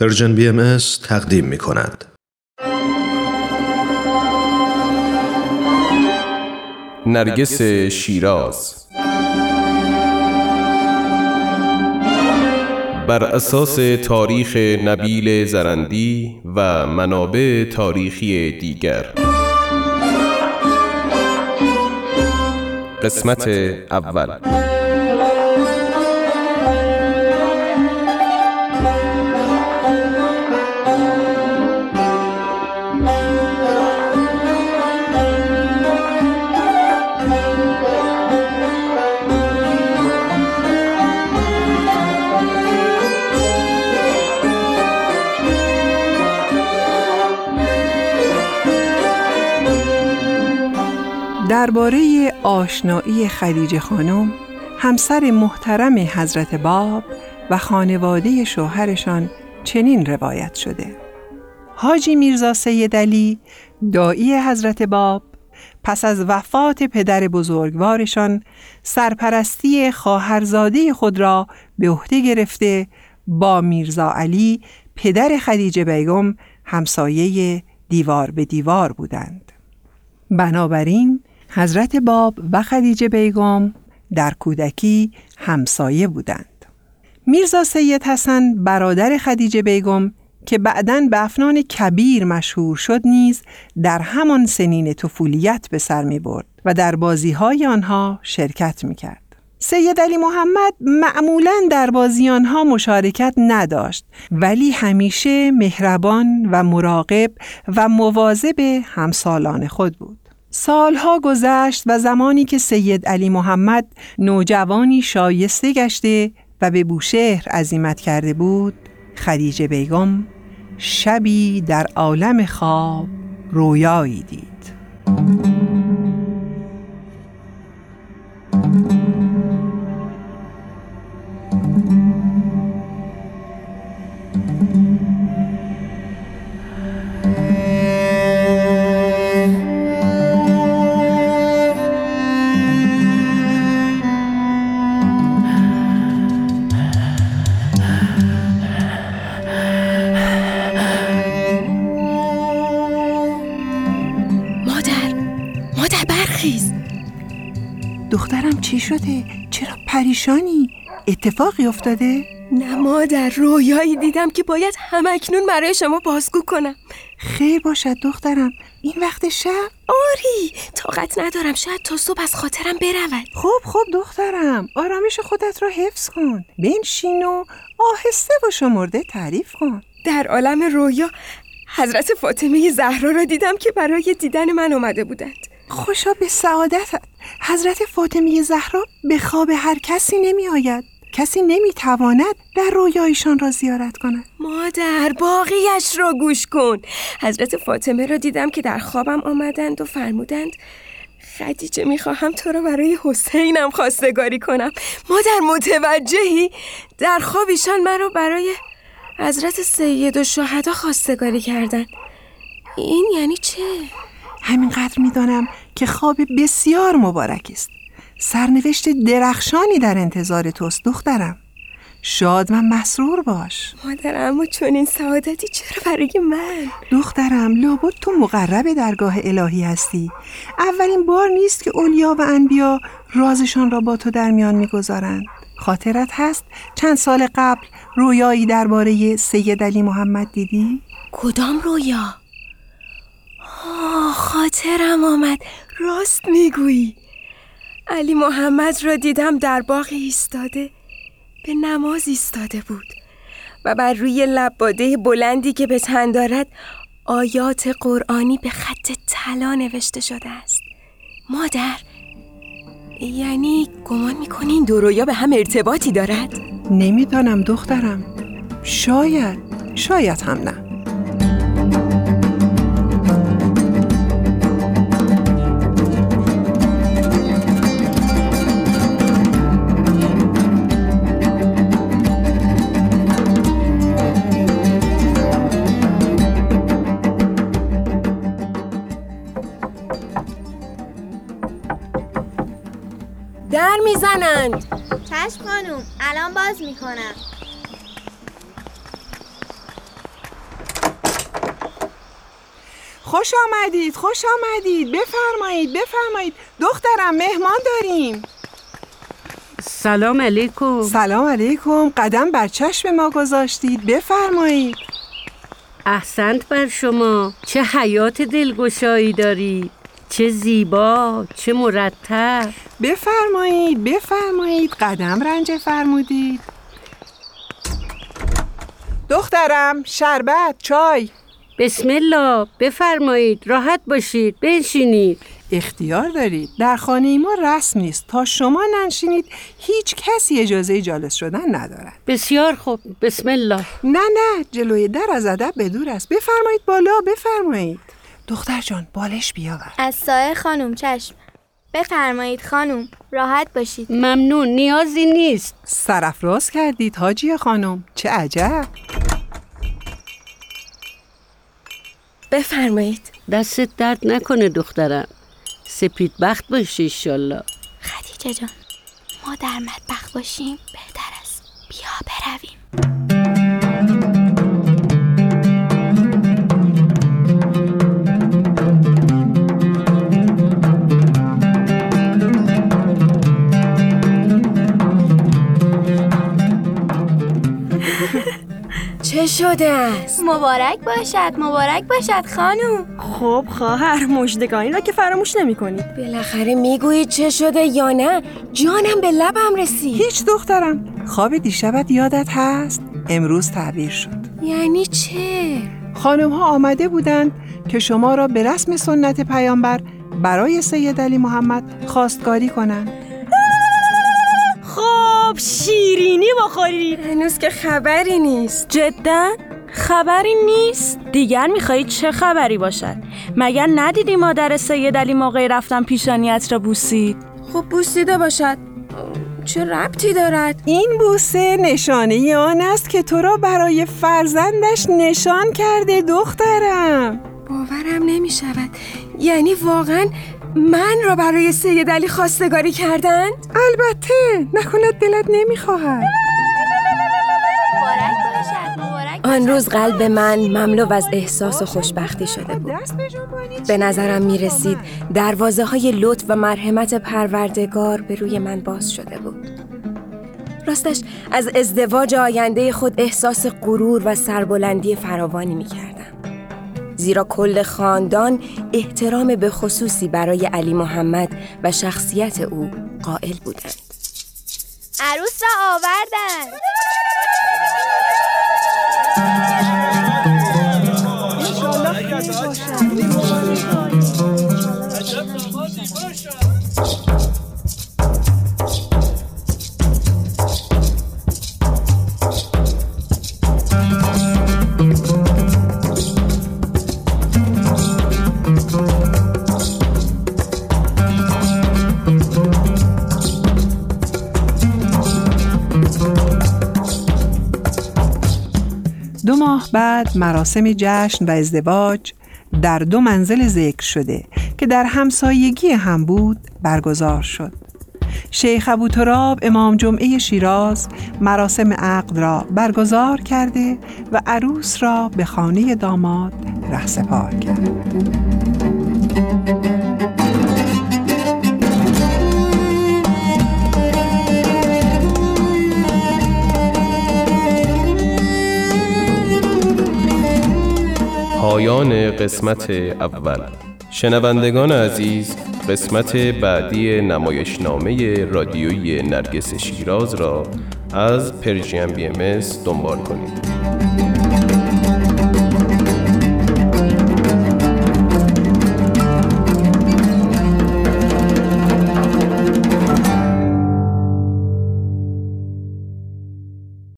پرژن بی ام تقدیم می کند. نرگس شیراز. بر اساس تاریخ نبیل زرندی و منابع تاریخی دیگر. قسمت اول. درباره آشنایی خدیجه خانم همسر محترم حضرت باب و خانواده شوهرشان چنین روایت شده. حاجی میرزا سید علی دایی حضرت باب پس از وفات پدر بزرگوارشان سرپرستی خواهرزاده خود را به عهده گرفته با میرزا علی پدر خدیجه بیگم همسایه دیوار به دیوار بودند. بنابراین حضرت باب و خدیجه بیگم در کودکی همسایه بودند. میرزا سید حسن برادر خدیجه بیگم که بعدا به افنان کبیر مشهور شد نیز در همان سنین طفولیت به سر می برد و در بازی های آنها شرکت می کرد. سید علی محمد معمولا در بازی آنها مشارکت نداشت ولی همیشه مهربان و مراقب و مواظب همسالان خود بود. سالها گذشت و زمانی که سید علی محمد نوجوانی شایسته گشته و به بوشهر عزیمت کرده بود خدیجه بیگم شبی در عالم خواب رویایی دید. دخترم چی شده؟ چرا پریشانی؟ اتفاقی افتاده؟ نه مادر رویایی دیدم که باید همکنون برای شما بازگو کنم خیر باشد دخترم این وقت شب؟ آری طاقت ندارم شاید تا صبح از خاطرم برود خب خب دخترم آرامش خودت را حفظ کن بنشین و آهسته و شمرده تعریف کن در عالم رویا حضرت فاطمه زهرا را دیدم که برای دیدن من آمده بودند خوشا به سعادت حضرت فاطمه زهرا به خواب هر کسی نمی آید کسی نمی تواند در رویایشان را زیارت کند. مادر باقیش را گوش کن. حضرت فاطمه را دیدم که در خوابم آمدند و فرمودند خدیجه می‌خواهم تو را برای حسینم خواستگاری کنم. مادر متوجهی؟ در خواب ایشان مرا برای حضرت سید و شهدا خواستگاری کردن این یعنی چه؟ همینقدر می‌دانم که خواب بسیار مبارک است. سرنوشت درخشانی در انتظار توست دخترم. شاد و مسرور باش. مادر اما چون این سعادتی چرا برای من؟ دخترم لابد تو مقرب درگاه الهی هستی. اولین بار نیست که اولیا و انبیا رازشان را با تو در میان می‌گذارند. خاطرت هست چند سال قبل رویایی درباره سید علی محمد دیدی؟ کدام رویا؟ خاطرم آمد. راست می‌گویی. علی محمد را دیدم در باغ ایستاده به نماز ایستاده بود و بر روی لباده بلندی که به تن دارد آیات قرآنی به خط طلا نوشته شده است. مادر یعنی گمان می‌کنی این دو رویا به هم ارتباطی دارد؟ نمی‌دانم دخترم. شاید شاید هم نه. می‌زنند چشم خانوم الان باز می‌کنم. خوش آمدید خوش آمدید. بفرمایید بفرمایید. دخترم مهمان داریم. سلام علیکم. سلام علیکم. قدم بر چشم ما گذاشتید. بفرمایید. احسنت بر شما. چه حیات دلگشایی داری چه زیبا چه مرتب. بفرمایید بفرمایید. قدم رنج فرمودید. دخترم شربت چای. بسم الله بفرمایید راحت باشید بنشینید. اختیار دارید. در خانه ما رسم نیست. تا شما ننشینید هیچ کسی اجازه جالس شدن ندارد. بسیار خوب. بسم الله. نه نه جلوی در از ادب به دور است. بفرمایید بالا بفرمایید. دختر جان بالش بیاور. از سایه خانم چشم. بفرمایید خانم راحت باشید. ممنون نیازی نیست. سرفراز کردید حاجی خانم چه عجب. بفرمایید. دستت درد نکنه دخترم. سپید بخت باشی ایشالله خدیجه جان ما در مطبخ باشیم بهتر است. بیا برویم. شده است؟ مبارک باشد مبارک باشد خانم. خب خواهر مژدگانی را که فراموش نمی کنید بالاخره می‌گویید چه شده یا نه جانم به لبم رسید. هیچ دخترم. خواب دیشبت یادت هست؟ امروز تعبیر شد. یعنی چه؟ خانم ها آمده بودند که شما را به رسم سنت پیامبر برای سید علی محمد خواستگاری کنند. خب شیرینی بخورید هنوز که خبری نیست. جدا؟ خبری نیست؟ دیگر می‌خواهید چه خبری باشد؟ مگر ندیدی مادر سید علی موقعی رفتن پیشانیت را بوسید؟ خب بوسیده باشد. چه ربطی دارد؟ این بوسه نشانه آن است که تو را برای فرزندش نشان کرده دخترم. باورم نمی شود یعنی واقعا من را برای سید علی خواستگاری کردند؟ البته نکند دلت نمی‌خواهد. آن روز قلب من مملو از احساس و خوشبختی شده بود. به نظرم می رسید دروازه های لطف و مرحمت پروردگار به روی من باز شده بود. راستش از ازدواج آینده خود احساس غرور و سربلندی فراوانی می کردم زیرا کل خاندان احترام به خصوصی برای علی محمد و شخصیت او قائل بودند. عروس را آوردن بعد مراسم جشن و ازدواج در دو منزل ذکر شده که در همسایگی هم بود برگزار شد. شیخ ابو تراب امام جمعه شیراز مراسم عقد را برگزار کرده و عروس را به خانه داماد رهسپار کرد. قسمت اول. شنوندگان عزیز قسمت بعدی نمایشنامه رادیویی نرگس شیراز را از پرژیم بی ام دنبال کنید.